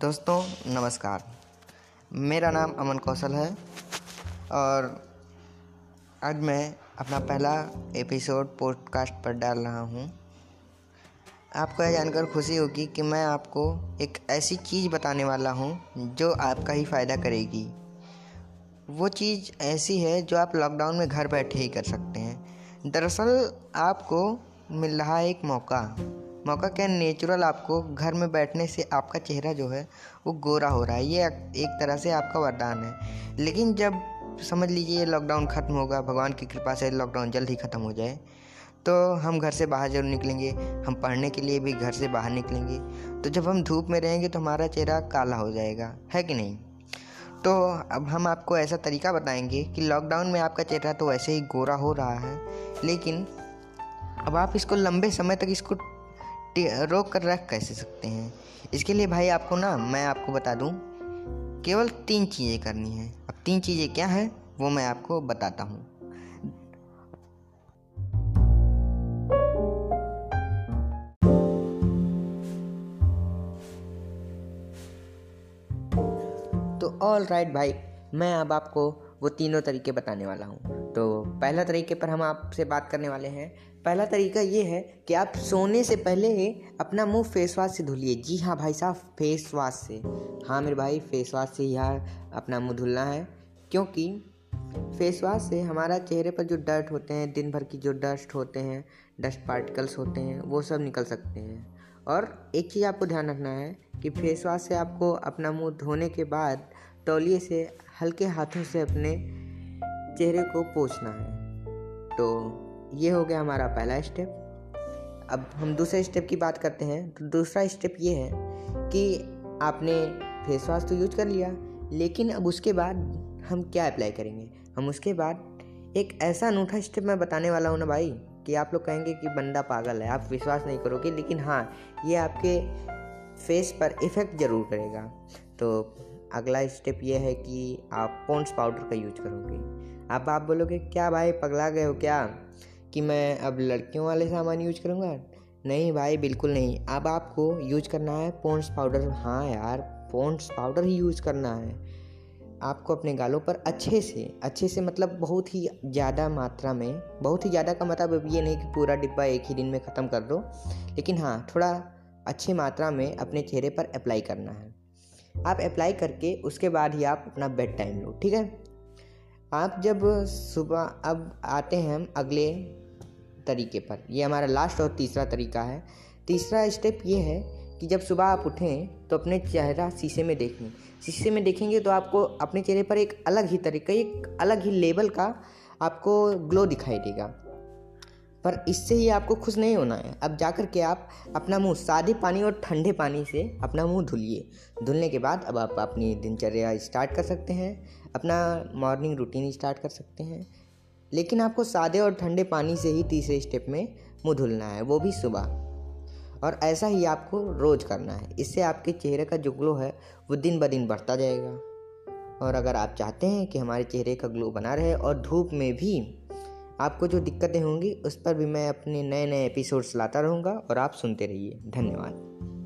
दोस्तों, नमस्कार। मेरा नाम अमन कौशल है और आज मैं अपना पहला एपिसोड पॉडकास्ट पर डाल रहा हूँ। आपको यह जानकर खुशी होगी कि मैं आपको एक ऐसी चीज़ बताने वाला हूँ जो आपका ही फ़ायदा करेगी। वो चीज़ ऐसी है जो आप लॉकडाउन में घर बैठे ही कर सकते हैं। दरअसल आपको मिल रहा है एक मौका। मौका क्या नेचुरल आपको घर में बैठने से आपका चेहरा जो है, वो गोरा हो रहा है। ये एक तरह से आपका वरदान है। लेकिन जब, समझ लीजिए ये लॉकडाउन ख़त्म होगा, भगवान की कृपा से लॉकडाउन जल्द ही ख़त्म हो जाए तो हम घर से बाहर ज़रूर निकलेंगे। हम पढ़ने के लिए भी घर से बाहर निकलेंगे। तो जब हम धूप में रहेंगे तो हमारा चेहरा काला हो जाएगा। है कि नहीं? तो अब हम आपको ऐसा तरीका बताएँगे कि लॉकडाउन में आपका चेहरा तो वैसे ही गोरा हो रहा है, लेकिन अब आप इसको लंबे समय तक इसको रोक कर रख कैसे सकते हैं? इसके लिए भाई आपको ना, मैं आपको बता दूँ, केवल तीन चीज़ें करनी है। अब तीन चीज़ें क्या हैं, वो मैं आपको बताता हूँ। तो ऑल राइट भाई, मैं अब आपको वो तीनों तरीके बताने वाला हूँ। तो पहला तरीके पर हम आपसे बात करने वाले हैं। पहला तरीका ये है कि आप सोने से पहले अपना मुँह फेस वाश से धुलिए। जी हाँ भाई साहब फेस वाश से। हाँ मेरे भाई फेस वाश से यहाँ अपना मुँह धुलना है। क्योंकि फेस वाश से हमारा चेहरे पर जो डर्ट होते हैं, दिन भर की जो डस्ट होते हैं डस्ट पार्टिकल्स होते हैं, वो सब निकल सकते हैं। और एक चीज़ आपको ध्यान रखना है कि फेस वाश से आपको अपना मुँह धोने के बाद तौलिए से हल्के हाथों से अपने चेहरे को पोछना है। तो ये हो गया हमारा पहला स्टेप अब हम दूसरे स्टेप की बात करते हैं। तो दूसरा स्टेप ये है कि आपने फेस वॉश तो यूज़ कर लिया, लेकिन अब उसके बाद हम क्या अप्लाई करेंगे? हम उसके बाद एक ऐसा अनूठा स्टेप मैं बताने वाला हूँ ना भाई, कि आप लोग कहेंगे कि बंदा पागल है, आप विश्वास नहीं करोगे, लेकिन हाँ ये आपके फेस पर इफ़ेक्ट ज़रूर करेगा। तो अगला स्टेप ये है कि आप पॉन्ड्स पाउडर का यूज़ करोगे। अब आप बोलोगे, क्या भाई, पगला गए हो क्या? कि मैं अब लड़कियों वाले सामान यूज़ करूँगा? नहीं भाई, बिल्कुल नहीं। अब आपको यूज़ करना है पॉन्ड्स पाउडर हाँ यार पॉन्ड्स पाउडर ही यूज़ करना है। आपको अपने गालों पर अच्छे से अच्छे से मतलब बहुत ही ज़्यादा मात्रा में, बहुत ही ज़्यादा का मतलब ये नहीं कि पूरा डिब्बा एक ही दिन में ख़त्म कर दो, लेकिन हाँ थोड़ा अच्छी मात्रा में अपने चेहरे पर अप्लाई करना है। आप अप्लाई करके उसके बाद ही आप अपना बेड टाइम लो, ठीक है? आप जब सुबह, अब आते हैं हम अगले तरीके पर। ये हमारा लास्ट और तीसरा तरीका है। तीसरा स्टेप ये है कि जब सुबह आप उठें तो अपने चेहरा शीशे में देखें शीशे में देखेंगे तो आपको अपने चेहरे पर एक अलग ही तरीका, एक अलग ही लेवल का आपको ग्लो दिखाई देगा। पर इससे ही आपको खुश नहीं होना है। अब जाकर के आप अपना मुँह सादे पानी और ठंडे पानी से अपना मुँह धुलिए। धुलने के बाद अब आप अपनी दिनचर्या स्टार्ट कर सकते हैं। अपना मॉर्निंग रूटीन स्टार्ट कर सकते हैं। लेकिन आपको सादे और ठंडे पानी से ही तीसरे स्टेप में मुँह धुलना है। वो भी सुबह। और ऐसा ही आपको रोज़ करना है। इससे आपके चेहरे का जो ग्लो है, वो दिन ब दिन बढ़ता जाएगा। और अगर आप चाहते हैं कि हमारे चेहरे का ग्लो बना रहे और धूप में भी आपको जो दिक्कतें होंगी उस पर भी मैं अपने नए नए एपिसोड्स लाता रहूँगा और आप सुनते रहिए। धन्यवाद।